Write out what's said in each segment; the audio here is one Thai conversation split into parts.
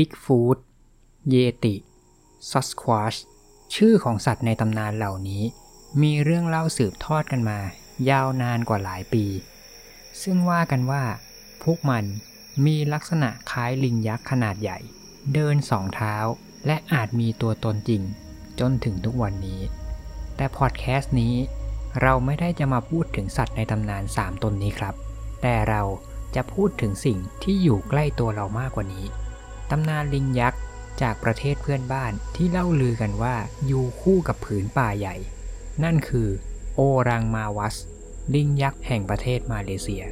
บิ๊กฟุต เยติ Sasquatch ชื่อของสัตว์ในตำนานเหล่านี้ มีเรื่องเล่าสืบทอดกันมา ยาวนานกว่าหลายปี ซึ่งว่ากันว่า พวกมันมีลักษณะคล้ายลิงยักษ์ขนาดใหญ่ เดินสองเท้า และอาจมีตัวตนจริง จนถึงทุกวันนี้ แต่พอดแคสต์นี้ เราไม่ได้จะมาพูดถึงสัตว์ในตำนาน 3 ตนนี้ครับ แต่เราจะพูดถึงสิ่งที่อยู่ใกล้ตัวเรามากกว่านี้ ตำนานลิงยักษ์จากประเทศเพื่อนบ้านที่เล่าลือกันว่าอยู่คู่กับผืนป่าใหญ่ นั่นคือโอรังมาวัส ลิงยักษ์แห่งประเทศมาเลเซีย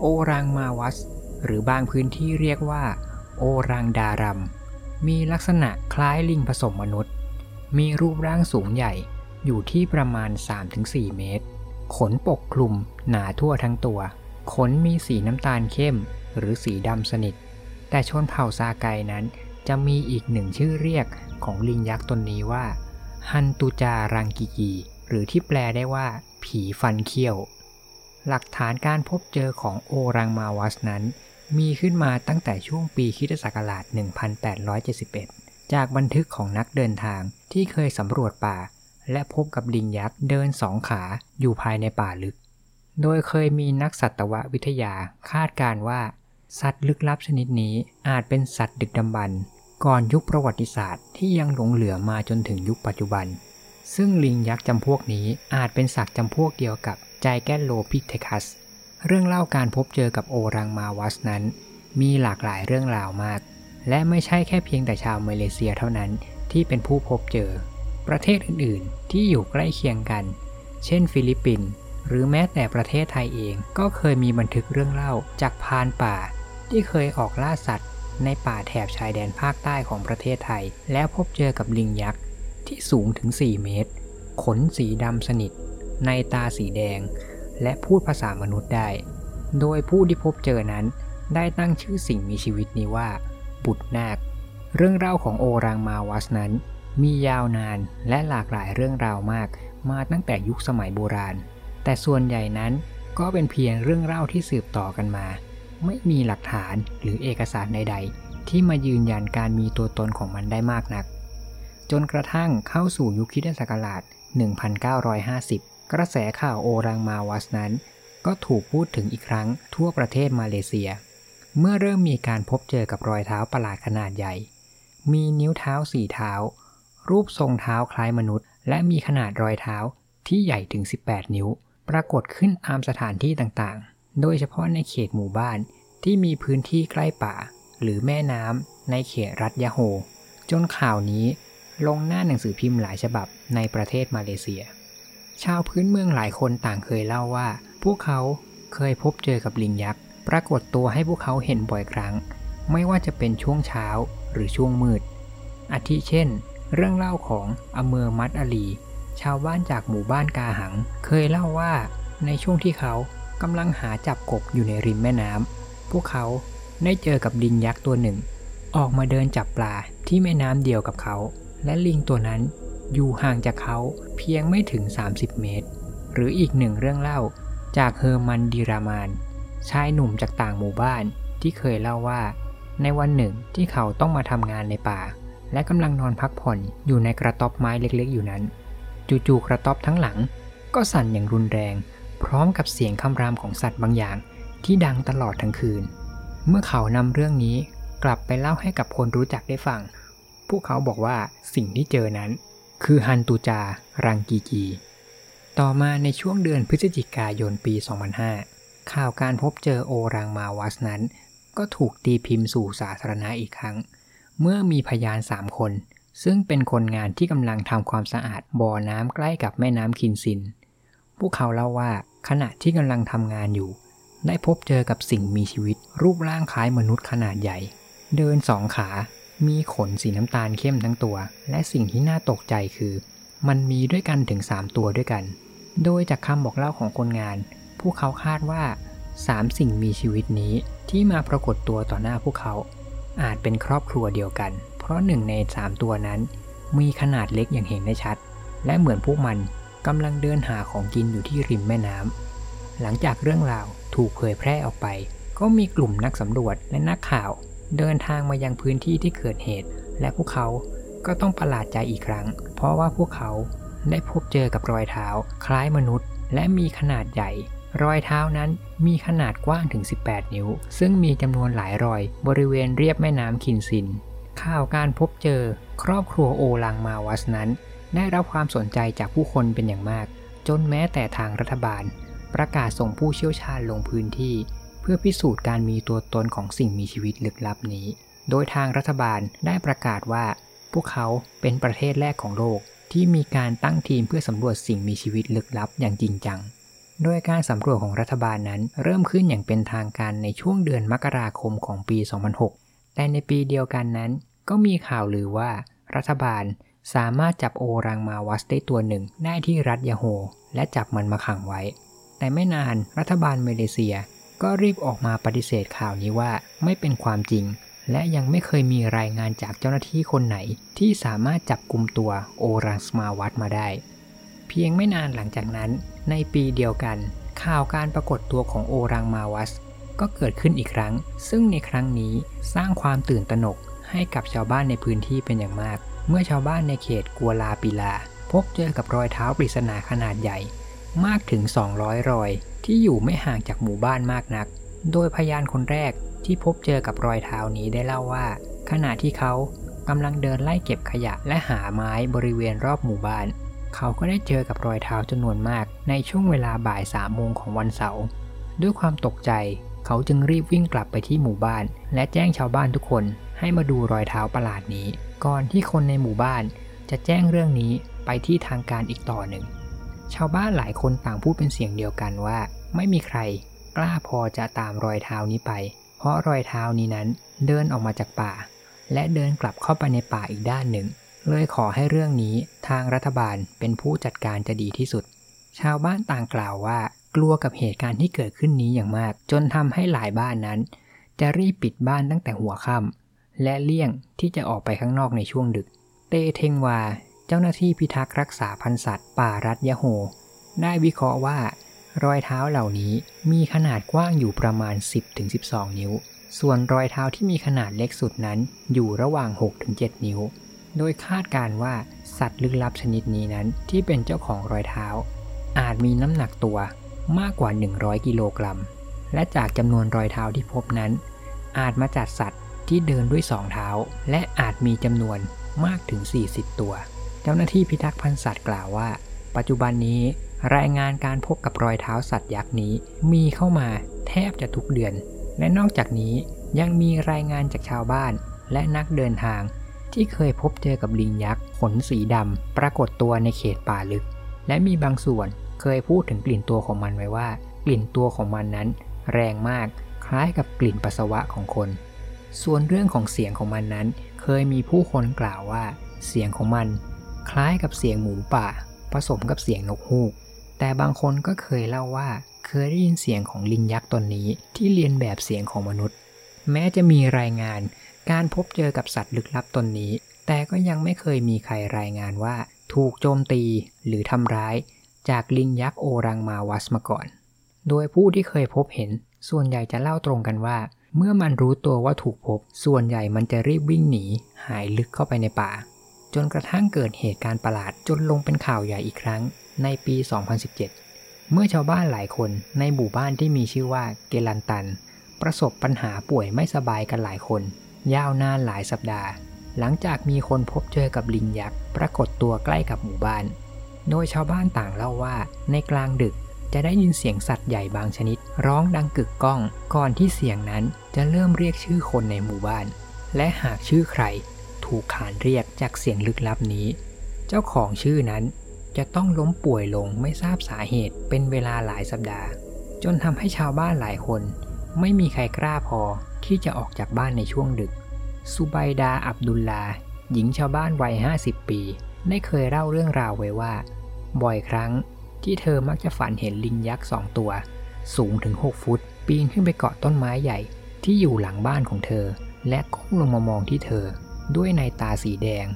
โอรังมาวัส หรือบางพื้นที่เรียกว่า โอรังดารัม มีลักษณะคล้ายลิงผสมมนุษย์ มีรูปร่างสูงใหญ่อยู่ที่ประมาณ 3-4 เมตร ขนปกคลุมหนาทั่วทั้งตัว ขนมีสีน้ำตาลเข้ม หรือสีดำสนิท แต่ชนเผ่าซาไกนั้น จะมีอีกหนึ่งชื่อเรียกของลิงยักษ์ตนนี้ว่าฮันตูจารังกิกี หรือที่แปลได้ว่า ผีฟันเขี้ยว หลักฐานการพบเจอของโอรังมาวัสนั้น มีขึ้นมาตั้งแต่ช่วงปีคิตศักราช 1871 จากบันทึกของนักเดินทางที่เคยสำรวจป่า และพบกับลิงยักษ์เดินสองขาอยู่ภายในป่าลึก โดยเคยมีนักสัตววิทยาคาดการว่า สัตว์ลึกลับชนิดนี้อาจเป็นสัตว์ดึกดำบรรพ์ก่อนยุคประวัติศาสตร์ที่ยังหลงเหลือมาจนถึงยุคปัจจุบัน ซึ่งลิงยักษ์จำพวกนี้อาจเป็นสัตว์จำพวกเดียวกับไจแกนโลพิเทคัส เรื่องเล่าการพบเจอกับโอรังมาวัสนั้น มีหลากหลายเรื่องราวมาก และไม่ใช่แค่เพียงแต่ชาวมาเลเซียเท่านั้นที่เป็นผู้พบเจอ ประเทศอื่นๆ ที่อยู่ใกล้เคียงกัน เช่น ฟิลิปปินส์หรือแม้แต่ประเทศไทยเองก็เคยมีบันทึกเรื่องเล่าจากพานป่า ที่เคยออกล่าสัตว์ ในป่าแถบชายแดนภาคใต้ของประเทศไทย แล้วพบเจอกับลิงยักษ์ที่สูงถึง 4 เมตร ขนสีดำสนิท ในตาสีแดง และพูดภาษามนุษย์ได้ โดยผู้ที่พบเจอนั้นได้ตั้งชื่อสิ่งมีชีวิตนี้ว่า บุตรนาค เรื่องเล่าของโอรังมาวัสนั้น มียาวนานและหลากหลายเรื่องราวมาก มาตั้งแต่ยุคสมัยโบราณ แต่ส่วนใหญ่นั้นก็เป็นเพียงเรื่องเล่าที่สืบต่อกันมา ไม่มีหลักฐานหรือเอกสารใด ๆ ที่มายืนยันการมีตัวตนของมันได้มากนัก จนกระทั่งเข้าสู่ยุคคริสตศักราช 1950 กระแสข่าวโอรังมาวัสนั้น ก็ถูกพูดถึงอีกครั้งทั่วประเทศมาเลเซีย เมื่อเริ่มมีการพบเจอกับรอยเท้าประหลาดขนาดใหญ่ มีนิ้วเท้าสี่เท้า รูปทรงเท้าคล้ายมนุษย์ และมีขนาดรอยเท้าที่ใหญ่ถึง 18 นิ้ว ปรากฏขึ้นตามสถานที่ต่างๆ โดยเฉพาะในเขตหมู่บ้านที่มีพื้นที่ใกล้ป่า หรือแม่น้ำในเขตรัฐยะโฮ จนข่าวนี้ลงหน้าหนังสือพิมพ์หลายฉบับในประเทศมาเลเซีย ชาวพื้นเมืองหลายคนต่างเคยเล่าว่า พวกเขาเคยพบเจอกับลิงยักษ์ ปรากฏตัวให้พวกเขาเห็นบ่อยครั้ง ไม่ว่าจะเป็นช่วงเช้าหรือช่วงมืด อาทิเช่น เรื่องเล่าของอเมอร์มัดอลี ชาวบ้านจากหมู่บ้านกาหัง เคยเล่าว่าในช่วงที่เขา กำลังหาจับกบอยู่ในริมแม่น้ำพวกเขาได้เจอกับลิงยักษ์ตัวหนึ่ง ออกมาเดินจับปลาที่แม่น้ำเดียวกับเขา และลิงตัวนั้นอยู่ห่างจากเขาเพียงไม่ถึง 30 เมตร หรืออีกหนึ่งเรื่องเล่าจากเฮอร์มันดีรามานชายหนุ่มจากต่างหมู่บ้านที่เคยเล่าว่า ในวันหนึ่งที่เขาต้องมาทำงานในป่า และกำลังนอนพักผ่อนอยู่ในกระต๊อบไม้เล็กๆ อยู่นั้น จู่ๆกระต๊อบทั้งหลังก็สั่นอย่างรุนแรง พร้อมกับเสียงคำรามของสัตว์บางอย่างที่ดังตลอดทั้งคืน เมื่อเขานำเรื่องนี้กลับไปเล่าให้กับคนรู้จักได้ฟัง พวกเขาบอกว่าสิ่งที่เจอนั้น คือฮันตูจา รังกีกี ต่อมาในช่วงเดือนพฤศจิกายนปี 2005 ข่าวการพบเจอโอรังมาวัสนั้น ก็ถูกตีพิมพ์สู่สาธารณะอีกครั้ง เมื่อมีพยาน3คน ซึ่งเป็นคนงานที่กำลังทำความสะอาดบ่อน้ำใกล้กับแม่น้ำคินซิน พวกเขาเล่าว่าขณะที่กำลังทำงานอยู่ ได้พบเจอกับสิ่งมีชีวิต รูปร่างคล้ายมนุษย์ขนาดใหญ่ เดินสองขา มีขนสีน้ำตาลเข้มทั้งตัว และสิ่งที่น่าตกใจคือ มันมีด้วยกันถึง 3 ตัวด้วยกัน โดยจากคำบอกเล่าของคนงาน พวกเขาคาดว่า 3 สิ่งมีชีวิตนี้ที่มาปรากฏตัวต่อหน้าพวกเขา อาจเป็นครอบครัวเดียวกัน เพราะหนึ่งใน 3 ตัวนั้น มีขนาดเล็กอย่างเห็นได้ชัด และเหมือนพวกมัน กำลังเดินหาของกินอยู่ที่ริมแม่น้ำหลังจากเรื่องราวถูกเผยแพร่ออกไป ก็มีกลุ่มนักสำรวจและนักข่าว เดินทางมายังพื้นที่ที่เกิดเหตุ และพวกเขาก็ต้องประหลาดใจอีกครั้ง เพราะว่าพวกเขาได้พบเจอกับรอยเท้า คล้ายมนุษย์ และมีขนาดใหญ่ รอยเท้านั้นมีขนาดกว้างถึง 18 นิ้ว ซึ่งมีจำนวนหลายรอย บริเวณเรียบแม่น้ำคินซินข่าวการพบเจอครอบครัวโอลังมาวัสนั้น ได้รับความสนใจจากผู้คนเป็นอย่างมาก จนแม้แต่ทางรัฐบาล ประกาศส่งผู้เชี่ยวชาญลงพื้นที่ เพื่อพิสูจน์การมีตัวตนของสิ่งมีชีวิตลึกลับนี้ โดยทางรัฐบาลได้ประกาศว่า พวกเขาเป็นประเทศแรกของโลกที่มีการตั้งทีมเพื่อสำรวจสิ่งมีชีวิตลึกลับอย่างจริงจัง โดยการสำรวจของรัฐบาลนั้นเริ่มขึ้นอย่างเป็นทางการในช่วงเดือนมกราคมของปี 2006 แต่ในปีเดียวกันนั้น ก็มีข่าวลือว่ารัฐบาล สามารถจับโอรังมาวัสได้ตัวหนึ่งได้ที่รัฐยาโฮ และจับมันมาขังไว้ แต่ไม่นานรัฐบาลเมเลเซีย ก็รีบออกมาปฏิเสธข่าวนี้ว่าไม่เป็นความจริง และยังไม่เคยมีรายงานจากเจ้าหน้าที่คนไหน ที่สามารถจับกลุ่มตัวโอรังสมาวัตมาได้ เพียงไม่นานหลังจากนั้น ในปีเดียวกัน ข่าวการปรากฏตัวของโอรังมาวัสก็เกิดขึ้นอีกครั้ง ซึ่งในครั้งนี้สร้างความตื่นตระหนกให้กับชาวบ้านในพื้นที่เป็นอย่างมาก เมื่อชาวบ้านในเขตกัวลาปิลา พบเจอกับรอยเท้าปริศนาขนาดใหญ่ มากถึง 200 รอย ที่อยู่ไม่ห่างจากหมู่บ้านมากนัก โดยพยานคนแรกที่พบเจอกับรอยเท้านี้ได้เล่าว่า ขณะที่เขากำลังเดินไล่เก็บขยะและหาไม้บริเวณรอบหมู่บ้าน เขาก็ได้เจอกับรอยเท้าจำนวนมาก ในช่วงเวลาบ่ายสามโมงของวันเสาร์ด้วยความตกใจ เขาจึงรีบวิ่งกลับไปที่หมู่บ้าน และแจ้งชาวบ้านทุกคนให้มาดูรอยเท้าประหลาดนี้ ก่อนที่คนในหมู่บ้านจะแจ้งเรื่องนี้ไปที่ทางการอีกต่อหนึ่ง ชาวบ้านหลายคนต่างพูดเป็นเสียงเดียวกันว่า ไม่มีใครกล้าพอจะตามรอยเท้านี้ไป เพราะรอยเท้านี้นั้นเดินออกมาจากป่า และเดินกลับเข้าไปในป่าอีกด้านหนึ่ง เลยขอให้เรื่องนี้ทางรัฐบาลเป็นผู้จัดการจะดีที่สุด ชาวบ้านต่างกล่าวว่า กลัวกับเหตุการณ์ที่เกิดขึ้นนี้อย่างมาก จนทำให้หลายบ้านนั้น จะรีบปิดบ้านตั้งแต่หัวค่ำ และเลี่ยงที่จะออกไปข้างนอกในช่วงดึก เตเทงวา เจ้าหน้าที่พิทักษ์รักษาพันธุ์สัตว์ป่ารัฐยะโฮ ได้วิเคราะห์ว่า รอยเท้าเหล่านี้มีขนาดกว้างอยู่ประมาณ 10-12 นิ้ว ส่วนรอยเท้าที่มีขนาดเล็กสุดนั้นอยู่ระหว่าง 6-7 นิ้ว โดยคาดการว่าสัตว์ลึกลับชนิดนี้นั้นที่เป็นเจ้าของรอยเท้า อาจมีน้ำหนักตัวมากกว่า 100 กิโลกรัม และจากจำนวนรอยเท้าที่พบนั้น อาจมาจากสัตว์ ที่เดินด้วยสองเท้า และอาจมีจำนวนมากถึง 40 ตัว เจ้าหน้าที่พิทักษ์พันธุ์สัตว์กล่าวว่า ปัจจุบันนี้รายงานการพบกับรอยเท้าสัตว์ยักษ์นี้ มีเข้ามาแทบจะทุกเดือน และนอกจากนี้ยังมีรายงานจากชาวบ้าน และนักเดินทาง ที่เคยพบเจอกับลิงยักษ์ขนสีดำปรากฏตัวในเขตป่าลึก และมีบางส่วนเคยพูดถึงกลิ่นตัวของมันไว้ว่า กลิ่นตัวของมันนั้น แรงมากคล้ายกับกลิ่นปัสสาวะของคน ส่วนเรื่องของเสียงของมันนั้น เคยมีผู้คนกล่าวว่า เสียงของมัน คล้ายกับเสียงหมูป่า ผสมกับเสียงนกฮูก แต่บางคนก็เคยเล่าว่า เคยได้ยินเสียงของลิงยักษ์ตนนี้ที่เรียนแบบเสียงของมนุษย์ แม้จะมีรายงาน การพบเจอกับสัตว์ลึกลับตนนี้ แต่ก็ยังไม่เคยมีใครรายงานว่า ถูกโจมตีหรือทำร้าย จากลิงยักษ์โอรังมาวัสมาก่อน โดยผู้ที่เคยพบเห็น ส่วนใหญ่จะเล่าตรงกันว่า เมื่อมันรู้ตัวว่าถูกพบ ส่วนใหญ่มันจะรีบวิ่งหนี หายลึกเข้าไปในป่า จนกระทั่งเกิดเหตุการณ์ประหลาดจนลงเป็นข่าวใหญ่อีกครั้ง ในปี 2017 เมื่อชาวบ้านหลายคนในหมู่บ้านที่มีชื่อว่าเกลันตัน ประสบปัญหาป่วยไม่สบายกันหลายคน ยาวนานหลายสัปดาห์ หลังจากมีคนพบเจอกับลิงยักษ์ปรากฏตัวใกล้กับหมู่บ้าน โดยชาวบ้านต่างเล่าว่าในกลางดึก จะได้ยินเสียงสัตว์ใหญ่บางชนิด ร้องดังกึกก้อง ก่อนที่เสียงนั้นจะเริ่มเรียกชื่อคนในหมู่บ้าน และหากชื่อใครถูกขานเรียกจากเสียงลึกลับนี้ เจ้าของชื่อนั้นจะต้องล้มป่วยลงไม่ทราบสาเหตุเป็นเวลาหลายสัปดาห์ จนทำให้ชาวบ้านหลายคน ไม่มีใครกล้าพอที่จะออกจากบ้านในช่วงดึกซูไบดาอับดุลลา หญิงชาวบ้านวัย 50 ปี ได้เคยเล่าเรื่องราวไว้ว่า บ่อยครั้ง ที่เธอมักจะฝันเห็นลิงยักษ์สองตัว สูงถึง 6 ฟุต ปีนขึ้นไปเกาะต้นไม้ใหญ่ที่อยู่หลังบ้านของเธอ และก้มลงมามองที่เธอ ด้วยในตาสีแดง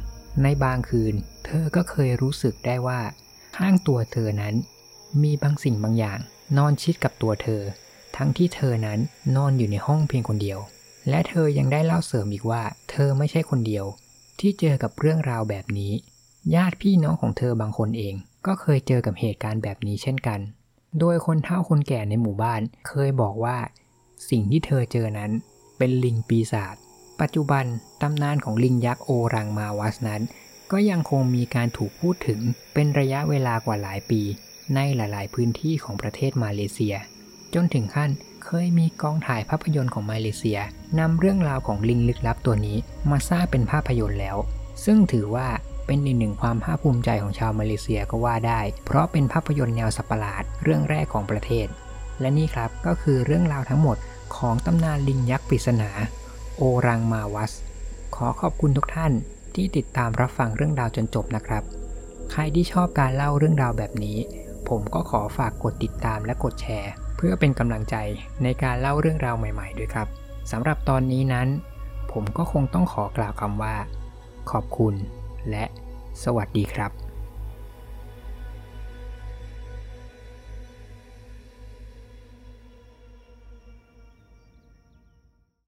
ในบางคืน เธอก็เคยรู้สึกได้ว่า ข้างตัวเธอนั้น มีบางสิ่งบางอย่าง นอนชิดกับตัวเธอ ทั้งที่เธอนั้นนอนอยู่ในห้องเพียงคนเดียว และเธอยังได้เล่าเสริมอีกว่า เธอไม่ใช่คนเดียว ที่เจอกับเรื่องราวแบบนี้ ญาติพี่น้องของเธอบางคนเอง ก็เคยเจอกับเหตุการณ์แบบนี้เช่นกัน โดยคนเฒ่าคนแก่ในหมู่บ้านเคยบอกว่า สิ่งที่เธอเจอนั้นเป็นลิงปีศาจ ปัจจุบันตำนานของลิงยักษ์โอรังมาวัสนั้น ก็ยังคงมีการถูกพูดถึงเป็นระยะเวลากว่าหลายปี ในหลายๆ พื้นที่ของประเทศมาเลเซีย จนถึงขั้นเคยมีกองถ่ายภาพยนตร์ของมาเลเซียนำเรื่องราวของลิงลึกลับตัวนี้มาสร้างเป็นภาพยนตร์แล้ว ซึ่งถือว่า เป็นอีกหนึ่งความภาคภูมิใจของชาวมาเลเซียก็ว่าได้ เพราะเป็นภาพยนตร์แนวสัตว์ปหลาดเรื่องแรกของประเทศ และนี่ครับก็คือเรื่องราวทั้งหมดของตำนานลิงยักษ์ปริศนา โอรังมาวัส ขอขอบคุณทุกท่านที่ติดตามรับฟังเรื่องราวจนจบนะครับ ใครที่ชอบการเล่าเรื่องราวแบบนี้ ผมก็ขอฝากกดติดตามและกดแชร์ เพื่อเป็นกำลังใจในการเล่าเรื่องราวใหม่ๆ ด้วยครับสำหรับตอนนี้นั้น ผมก็คงต้องขอกล่าวคำว่า ขอบคุณ และสวัสดีครับ